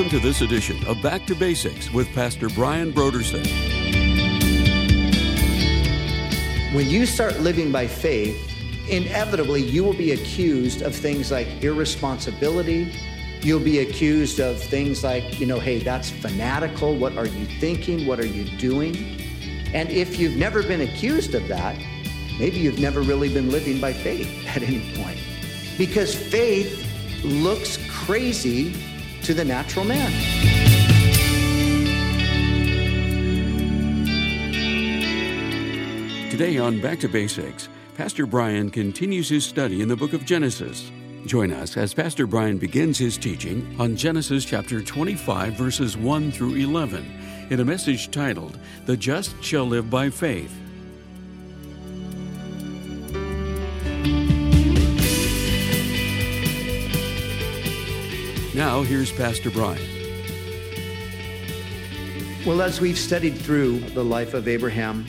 Welcome to this edition of Back to Basics with Pastor Brian Brodersen. When you start living by faith, inevitably you will be accused of things like irresponsibility. You'll be accused of things like, you know, hey, that's fanatical. What are you thinking? What are you doing? And if you've never been accused of that, maybe you've never really been living by faith at any point. Because faith looks crazy to the natural man. Today on Back to Basics, Pastor Brian continues his study in the book of Genesis. Join us as Pastor Brian begins his teaching on Genesis chapter 25, verses 1 through 11, in a message titled, The Just Shall Live by Faith. Now, here's Pastor Brian. Well, as we've studied through the life of Abraham,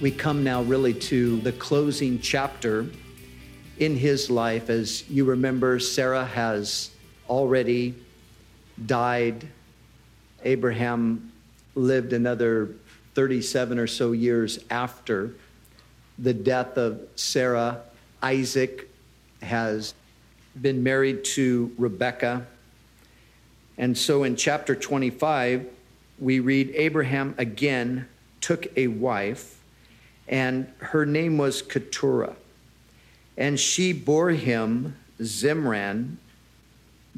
we come now really to the closing chapter in his life. As you remember, Sarah has already died. Abraham lived another 37 or so years after the death of Sarah. Isaac has been married to Rebekah. And so in chapter 25, we read Abraham again took a wife and her name was Keturah. And she bore him Zimran,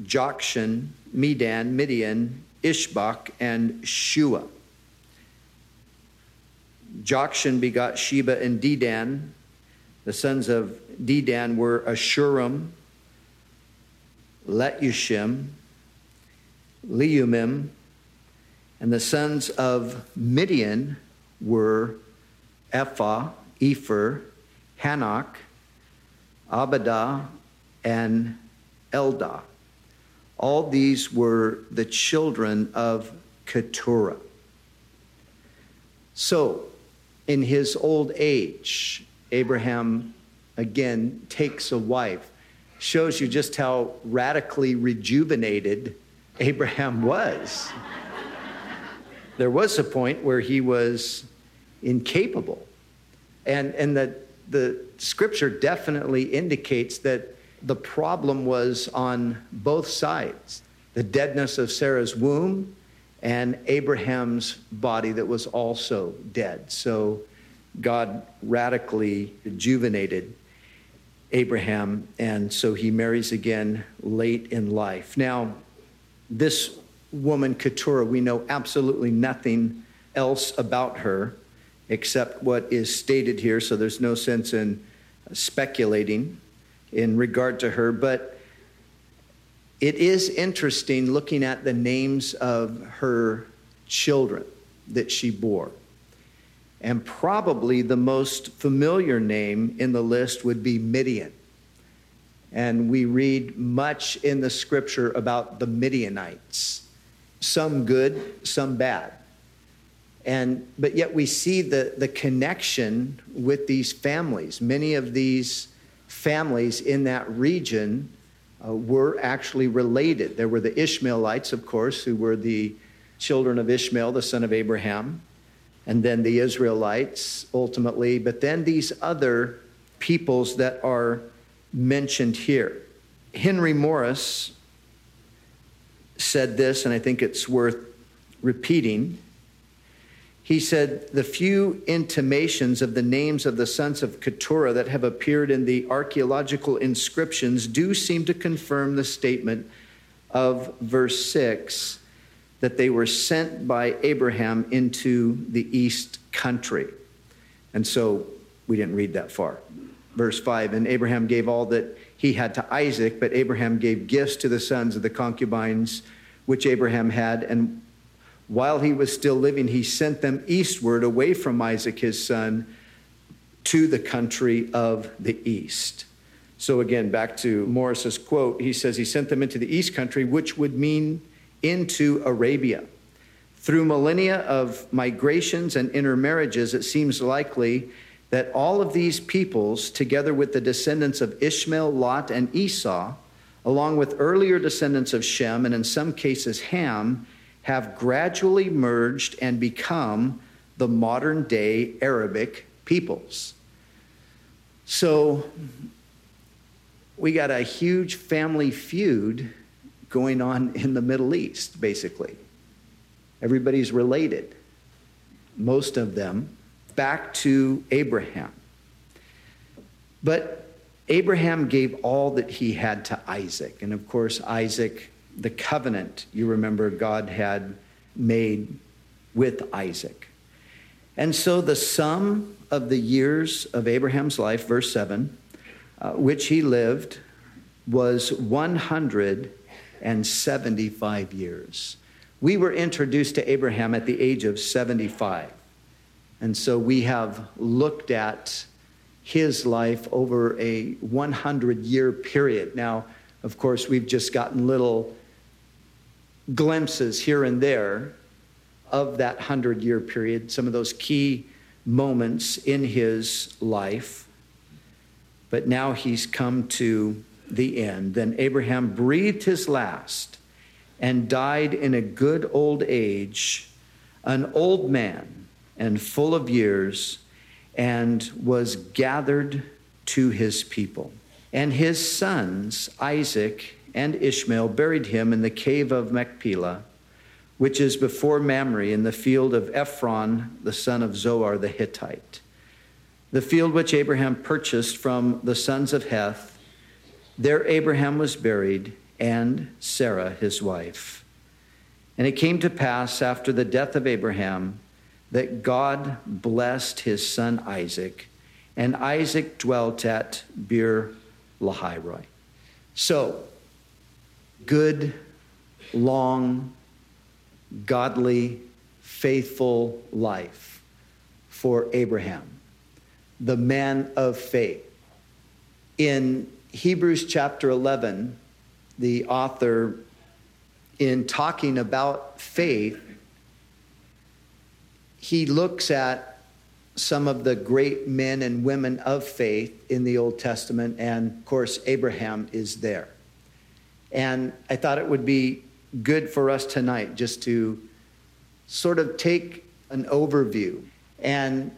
Jokshan, Medan, Midian, Ishbak, and Shua. Jokshan begot Sheba and Dedan. The sons of Dedan were Asshurim, Letushim, Leummim, and the sons of Midian were Ephah, Epher, Hanoch, Abidah, and Eldaah. All these were the children of Keturah. So, in his old age, Abraham again takes a wife. Shows you just how radically rejuvenated Abraham was. there was a point where he was incapable. And, and that the scripture definitely indicates that the problem was on both sides the deadness of Sarah's womb and Abraham's body that was also dead. So God radically rejuvenated Abraham, and so he marries again late in life. Now, this woman, Keturah, we know absolutely nothing else about her except what is stated here, so there's no sense in speculating in regard to her. But it is interesting looking at the names of her children that she bore. And probably the most familiar name in the list would be Midian. And we read much in the scripture about the Midianites, some good, some bad. And, but yet we see the, the connection with these families. Many of these families in that region uh, were actually related. There were the Ishmaelites, of course, who were the children of Ishmael, the son of Abraham, and then the Israelites ultimately, but then these other peoples that are mentioned here. Henry Morris said this, and I think it's worth repeating. He said, The few intimations of the names of the sons of Keturah that have appeared in the archaeological inscriptions do seem to confirm the statement of verse 6 that they were sent by Abraham into the east country. And so we didn't read that far. Verse 5 And Abraham gave all that he had to Isaac, but Abraham gave gifts to the sons of the concubines which Abraham had, and while he was still living, he sent them eastward away from Isaac, his son, to the country of the east. So, again, back to Morris's quote, he says he sent them into the east country, which would mean into Arabia. Through millennia of migrations and intermarriages, it seems likely that all of these peoples, together with the descendants of Ishmael, Lot, and Esau, along with earlier descendants of Shem, and in some cases Ham, have gradually merged and become the modern day Arabic peoples. So we got a huge family feud going on in the Middle East, basically. Everybody's related, most of them, back to Abraham. But Abraham gave all that he had to Isaac. And of course, Isaac, the covenant, you remember, God had made with Isaac. And so the sum of the years of Abraham's life, verse 7, uh, which he lived, was 175 years. We were introduced to Abraham at the age of 75. And so we have looked at his life over a 100 year period. Now, of course, we've just gotten little glimpses here and there of that 100 year period, some of those key moments in his life. But now he's come to the end. Then Abraham breathed his last and died in a good old age, an old man and full of years and was gathered to his people. And his sons, Isaac and Ishmael, buried him in the cave of Machpelah, which is before Mamre in the field of Ephron, the son of Zohar the Hittite. The field which Abraham purchased from the sons of Heth, there Abraham was buried, and Sarah his wife. And it came to pass after the death of Abraham that God blessed his son Isaac, and Isaac dwelt at Beer Lahai Roi. So, good, long, godly, faithful life for Abraham, the man of faith. In Hebrews chapter 11, the author, in talking about faith, he looks at some of the great men and women of faith in the Old Testament, and of course, Abraham is there. And I thought it would be good for us tonight just to sort of take an overview and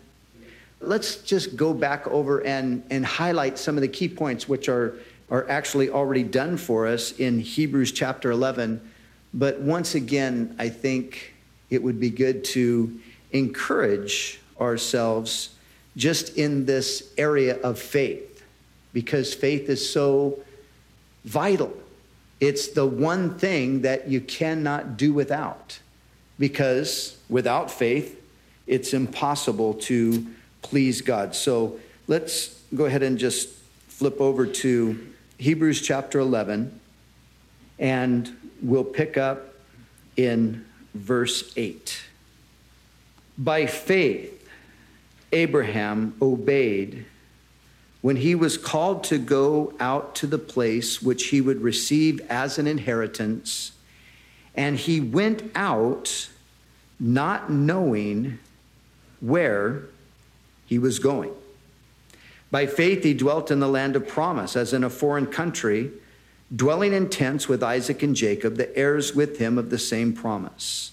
let's just go back over and, and highlight some of the key points which are, are actually already done for us in Hebrews chapter 11. But once again, I think it would be good to encourage ourselves just in this area of faith because faith is so vital. It's the one thing that you cannot do without because without faith, it's impossible to please God. So let's go ahead and just flip over to Hebrews chapter 11 and we'll pick up in verse 8. By faith, Abraham obeyed when he was called to go out to the place which he would receive as an inheritance, and he went out not knowing where he was going. By faith, he dwelt in the land of promise, as in a foreign country, dwelling in tents with Isaac and Jacob, the heirs with him of the same promise.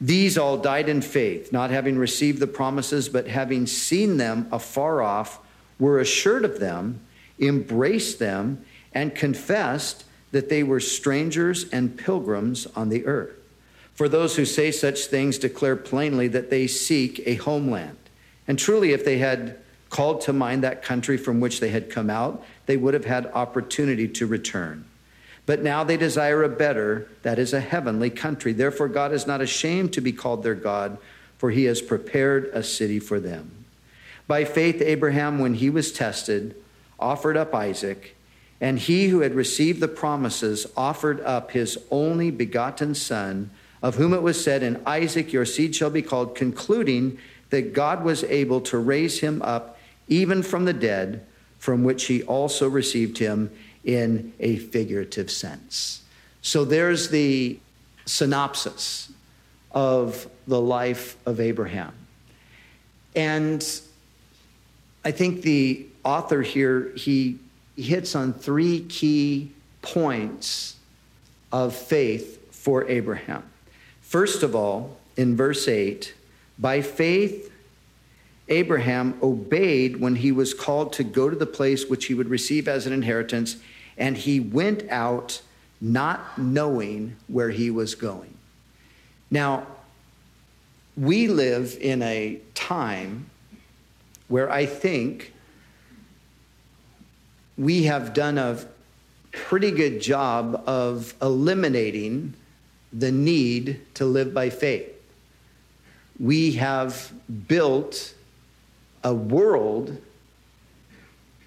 These all died in faith, not having received the promises, but having seen them afar off, were assured of them, embraced them, and confessed that they were strangers and pilgrims on the earth. For those who say such things declare plainly that they seek a homeland. And truly, if they had called to mind that country from which they had come out, they would have had opportunity to return. But now they desire a better, that is, a heavenly country. Therefore, God is not ashamed to be called their God, for he has prepared a city for them. By faith, Abraham, when he was tested, offered up Isaac, And he who had received the promises offered up his only begotten son, of whom it was said, In Isaac your seed shall be called, concluding that God was able to raise him up even from the dead, from which he also received him in a figurative sense. So there's the synopsis of the life of Abraham. And I think the author here, he hits on three key points of faith for Abraham. First of all, in verse 8, by faith, Abraham obeyed when he was called to go to the place which he would receive as an inheritance, and he went out not knowing where he was going. Now, we live in a time where I think we have done a pretty good job of eliminating the need to live by faith. We have built a world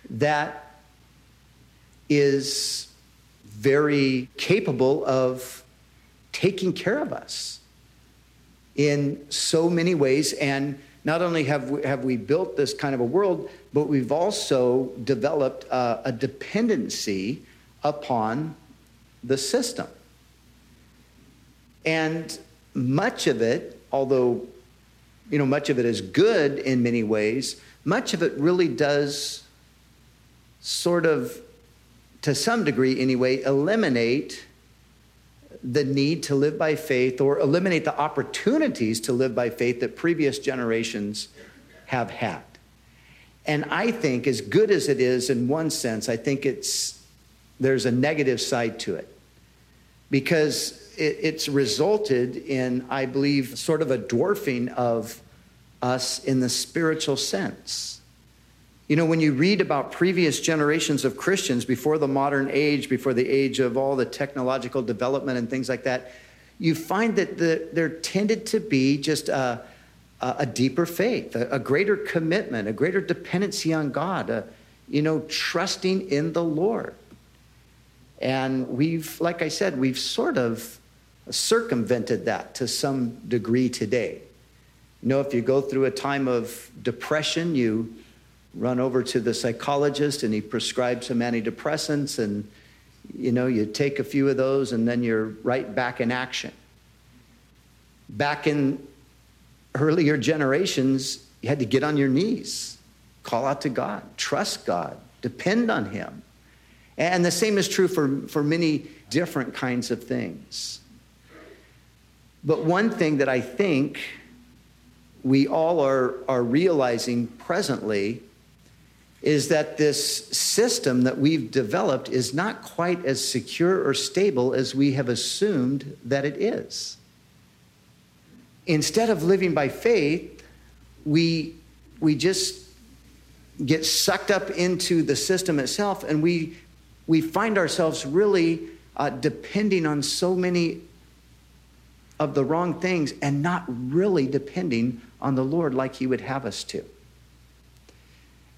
that is very capable of taking care of us in so many ways. And not only have we, have we built this kind of a world, but we've also developed a, a dependency upon the system. And much of it, although you know much of it is good in many ways, much of it really does sort of to some degree anyway eliminate the need to live by faith or eliminate the opportunities to live by faith that previous generations have had. And I think, as good as it is in one sense, I think it's, there's a negative side to it because it, it's resulted in, I believe, sort of a dwarfing of us in the spiritual sense. You know, when you read about previous generations of Christians before the modern age, before the age of all the technological development and things like that, you find that the, there tended to be just a, a deeper faith, a, a, greater commitment, a greater dependency on God, a, you know, trusting in the Lord. And we've, like I said, we've sort of circumvented that to some degree today. You know, if you go through a time of depression, you run over to the psychologist and he prescribes some antidepressants and you know you take a few of those and then you're right back in action. Back in earlier generations you had to get on your knees call out to god trust god depend on him. And the same is true for, for many different kinds of things. But one thing that i think we all are, are realizing presently is that this system that we've developed is not quite as secure or stable as we have assumed that it is. Instead of living by faith, we, we just get sucked up into the system itself and we, we find ourselves really uh, depending on so many of the wrong things and not really depending on the Lord like He would have us to.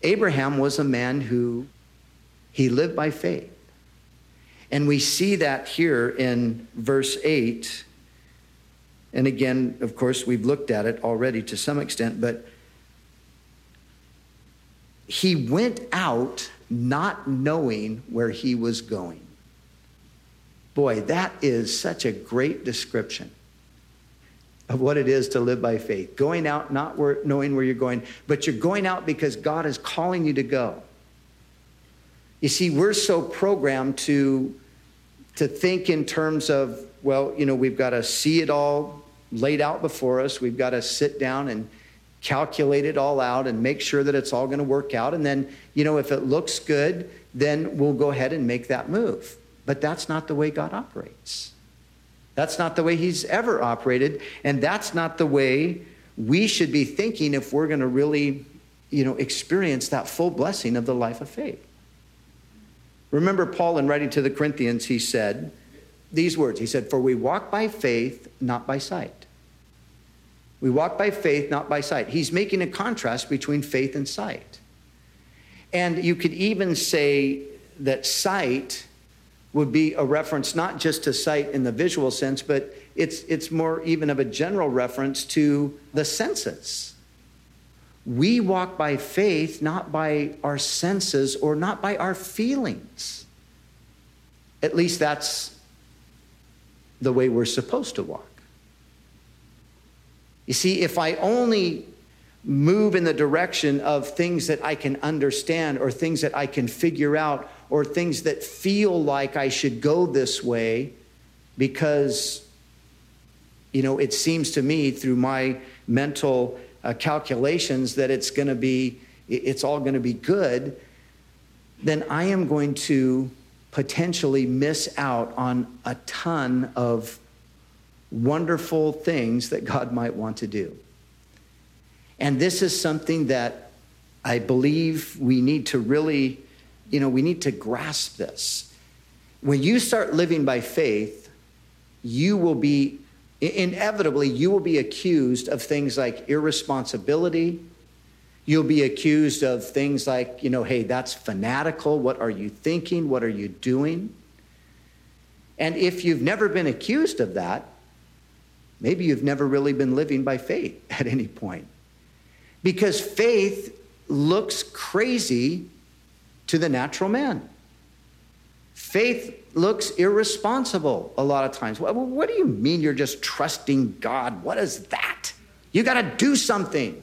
Abraham was a man who he lived by faith. And we see that here in verse 8. And again, of course, we've looked at it already to some extent, but he went out not knowing where he was going. Boy, that is such a great description of what it is to live by faith. Going out not where, knowing where you're going, but you're going out because God is calling you to go. You see, we're so programmed to, to think in terms of, well, you know, we've got to see it all laid out before us. We've got to sit down and calculate it all out and make sure that it's all going to work out. And then, you know, if it looks good, then we'll go ahead and make that move. But that's not the way God operates. That's not the way he's ever operated, and that's not the way we should be thinking if we're going to really, you know, experience that full blessing of the life of faith. Remember Paul in writing to the Corinthians, he said these words. He said, "For we walk by faith, not by sight." We walk by faith, not by sight. He's making a contrast between faith and sight. And you could even say that sight would be a reference not just to sight in the visual sense, but it's, it's more even of a general reference to the senses. We walk by faith, not by our senses or not by our feelings. At least that's the way we're supposed to walk. You see, if I only move in the direction of things that I can understand or things that I can figure out or things that feel like I should go this way because, you know, it seems to me through my mental uh, calculations that it's going to be, it's all going to be good, then I am going to potentially miss out on a ton of wonderful things that God might want to do. And this is something that I believe we need to really, you know, we need to grasp this. When you start living by faith, you will be inevitably you will be accused of things like irresponsibility. You'll be accused of things like you know hey that's fanatical. What are you thinking? What are you doing? And if you've never been accused of that maybe you've never really been living by faith at any point. Because faith looks crazy to the natural man faith looks irresponsible a lot of times. Well, what do you mean you're just trusting God? What is that? You got to do something.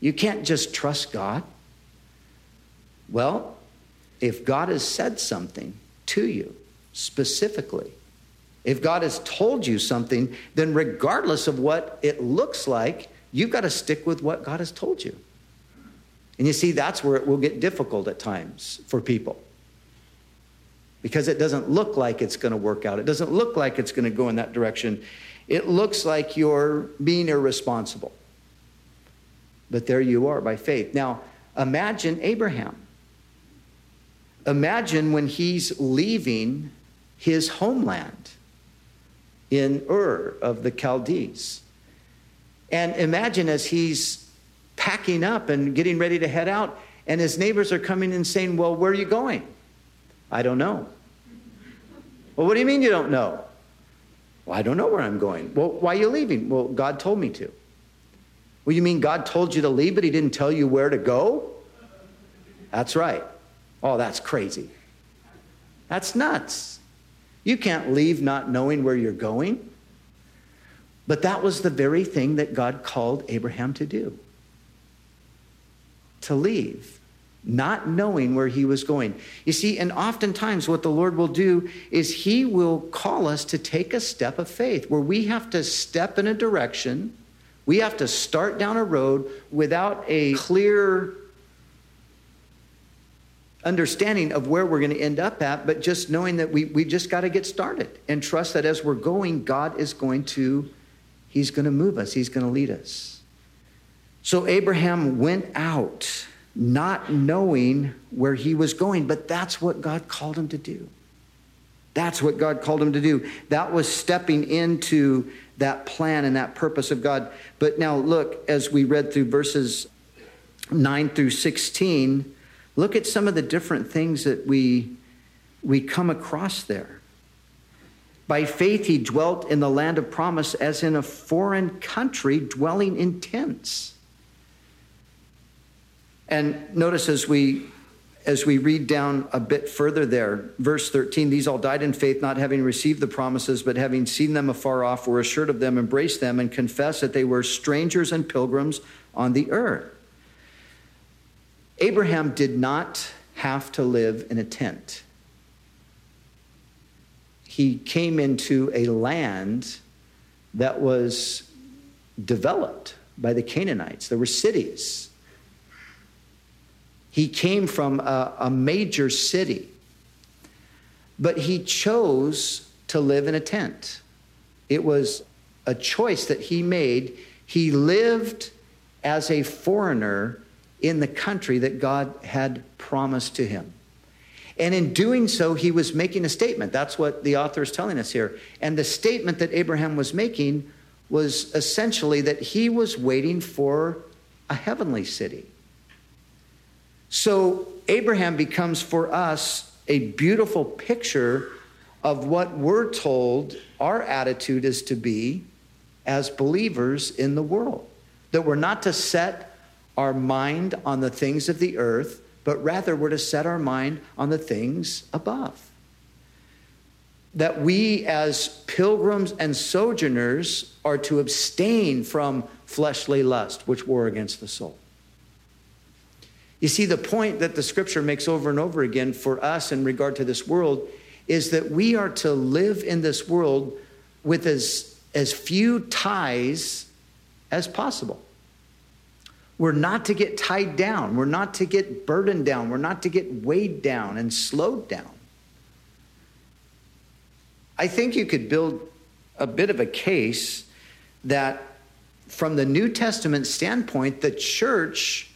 You can't just trust God. Well, if God has said something to you specifically, if God has told you something, then regardless of what it looks like, you've got to stick with what God has told you. And you see, that's where it will get difficult at times for people because it doesn't look like it's going to work out. It doesn't look like it's going to go in that direction. It looks like you're being irresponsible. But there you are by faith. Now, imagine Abraham. Imagine when he's leaving his homeland in Ur of the Chaldees. And imagine as he's packing up and getting ready to head out, and his neighbors are coming and saying, Well, where are you going? I don't know. Well, what do you mean you don't know? Well, I don't know where I'm going. Well, why are you leaving? Well, God told me to. Well, you mean God told you to leave, but He didn't tell you where to go? That's right. Oh, that's crazy. That's nuts. You can't leave not knowing where you're going. But that was the very thing that God called Abraham to do to leave not knowing where he was going. You see, and oftentimes what the Lord will do is he will call us to take a step of faith where we have to step in a direction, we have to start down a road without a clear understanding of where we're going to end up at, but just knowing that we, we just got to get started and trust that as we're going, God is going to, he's going to move us, he's going to lead us. So Abraham went out not knowing where he was going, but that's what God called him to do. That's what God called him to do. That was stepping into that plan and that purpose of God. But now, look, as we read through verses 9 through 16, look at some of the different things that we, we come across there. By faith, he dwelt in the land of promise as in a foreign country, dwelling in tents and notice as we as we read down a bit further there, verse 13, these all died in faith, not having received the promises, but having seen them afar off, were assured of them, embraced them, and confessed that they were strangers and pilgrims on the earth. Abraham did not have to live in a tent. He came into a land that was developed by the Canaanites. There were cities he came from a, a major city, but he chose to live in a tent. It was a choice that he made. He lived as a foreigner in the country that God had promised to him. And in doing so, he was making a statement. That's what the author is telling us here. And the statement that Abraham was making was essentially that he was waiting for a heavenly city. So Abraham becomes for us a beautiful picture of what we're told our attitude is to be as believers in the world. That we're not to set our mind on the things of the earth, but rather we're to set our mind on the things above. That we, as pilgrims and sojourners, are to abstain from fleshly lust, which war against the soul. You see, the point that the scripture makes over and over again for us in regard to this world is that we are to live in this world with as, as few ties as possible. We're not to get tied down. We're not to get burdened down. We're not to get weighed down and slowed down. I think you could build a bit of a case that, from the New Testament standpoint, the church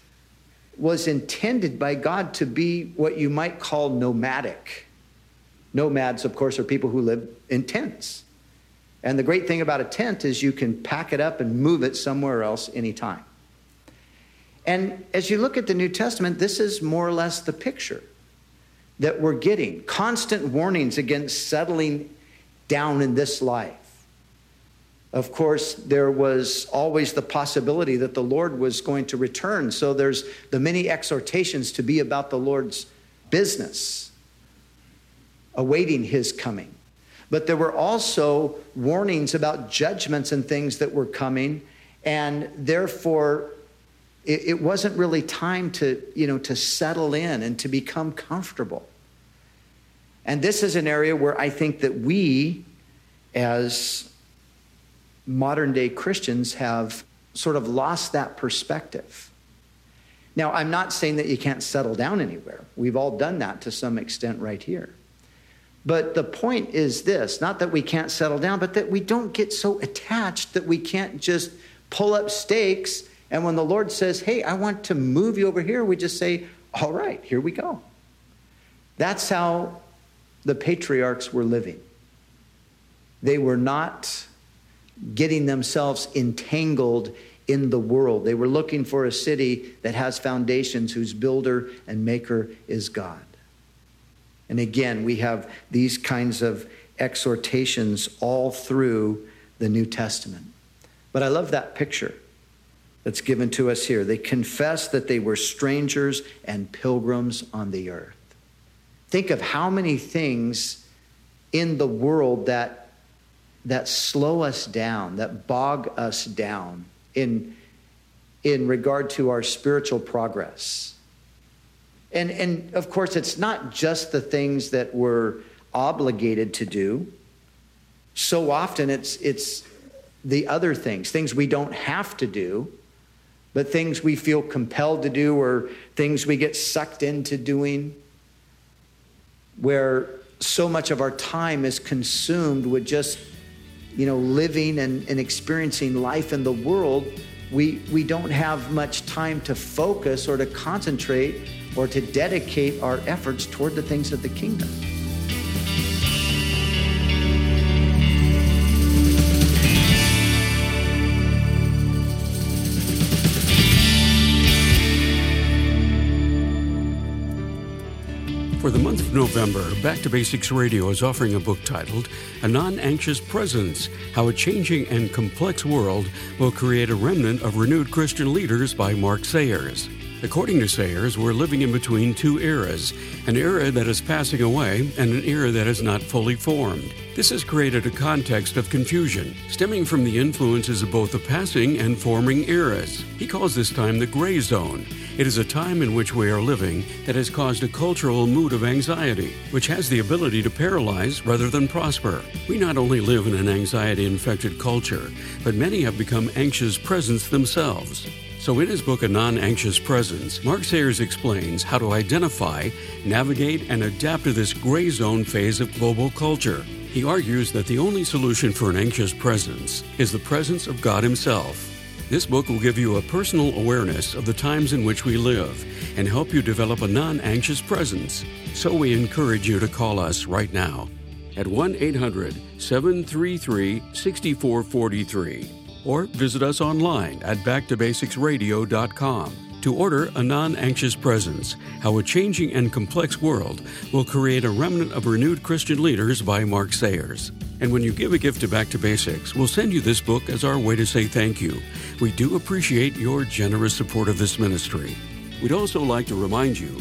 was intended by God to be what you might call nomadic. Nomads, of course, are people who live in tents. And the great thing about a tent is you can pack it up and move it somewhere else anytime. And as you look at the New Testament, this is more or less the picture that we're getting constant warnings against settling down in this life. Of course, there was always the possibility that the Lord was going to return. So there's the many exhortations to be about the Lord's business, awaiting his coming. But there were also warnings about judgments and things that were coming, and therefore it, it wasn't really time to, you know, to settle in and to become comfortable. And this is an area where I think that we, as modern day Christians have sort of lost that perspective. Now, I'm not saying that you can't settle down anywhere. We've all done that to some extent right here. But the point is this not that we can't settle down, but that we don't get so attached that we can't just pull up stakes. And when the Lord says, Hey, I want to move you over here, we just say, All right, here we go. That's how the patriarchs were living. They were not getting themselves entangled in the world. They were looking for a city that has foundations, whose builder and maker is God. And again, we have these kinds of exhortations all through the New Testament. But I love that picture that's given to us here. They confess that they were strangers and pilgrims on the earth. Think of how many things in the world that that slow us down, that bog us down in, in regard to our spiritual progress. And, and of course, it's not just the things that we're obligated to do. So often it's, it's the other things, things we don't have to do, but things we feel compelled to do or things we get sucked into doing, where so much of our time is consumed with just you know, living and, and experiencing life in the world, we, we don't have much time to focus or to concentrate or to dedicate our efforts toward the things of the kingdom. November, Back to Basics Radio is offering a book titled A Non Anxious Presence How a Changing and Complex World Will Create a Remnant of Renewed Christian Leaders by Mark Sayers. According to Sayers, we're living in between two eras an era that is passing away and an era that is not fully formed. This has created a context of confusion, stemming from the influences of both the passing and forming eras. He calls this time the gray zone. It is a time in which we are living that has caused a cultural mood of anxiety, which has the ability to paralyze rather than prosper. We not only live in an anxiety infected culture, but many have become anxious presence themselves. So, in his book, A Non Anxious Presence, Mark Sayers explains how to identify, navigate, and adapt to this gray zone phase of global culture. He argues that the only solution for an anxious presence is the presence of God Himself. This book will give you a personal awareness of the times in which we live and help you develop a non anxious presence. So, we encourage you to call us right now at 1 800 733 6443 or visit us online at backtobasicsradio.com. To order A Non Anxious Presence How a Changing and Complex World Will Create a Remnant of Renewed Christian Leaders by Mark Sayers. And when you give a gift to Back to Basics, we'll send you this book as our way to say thank you. We do appreciate your generous support of this ministry. We'd also like to remind you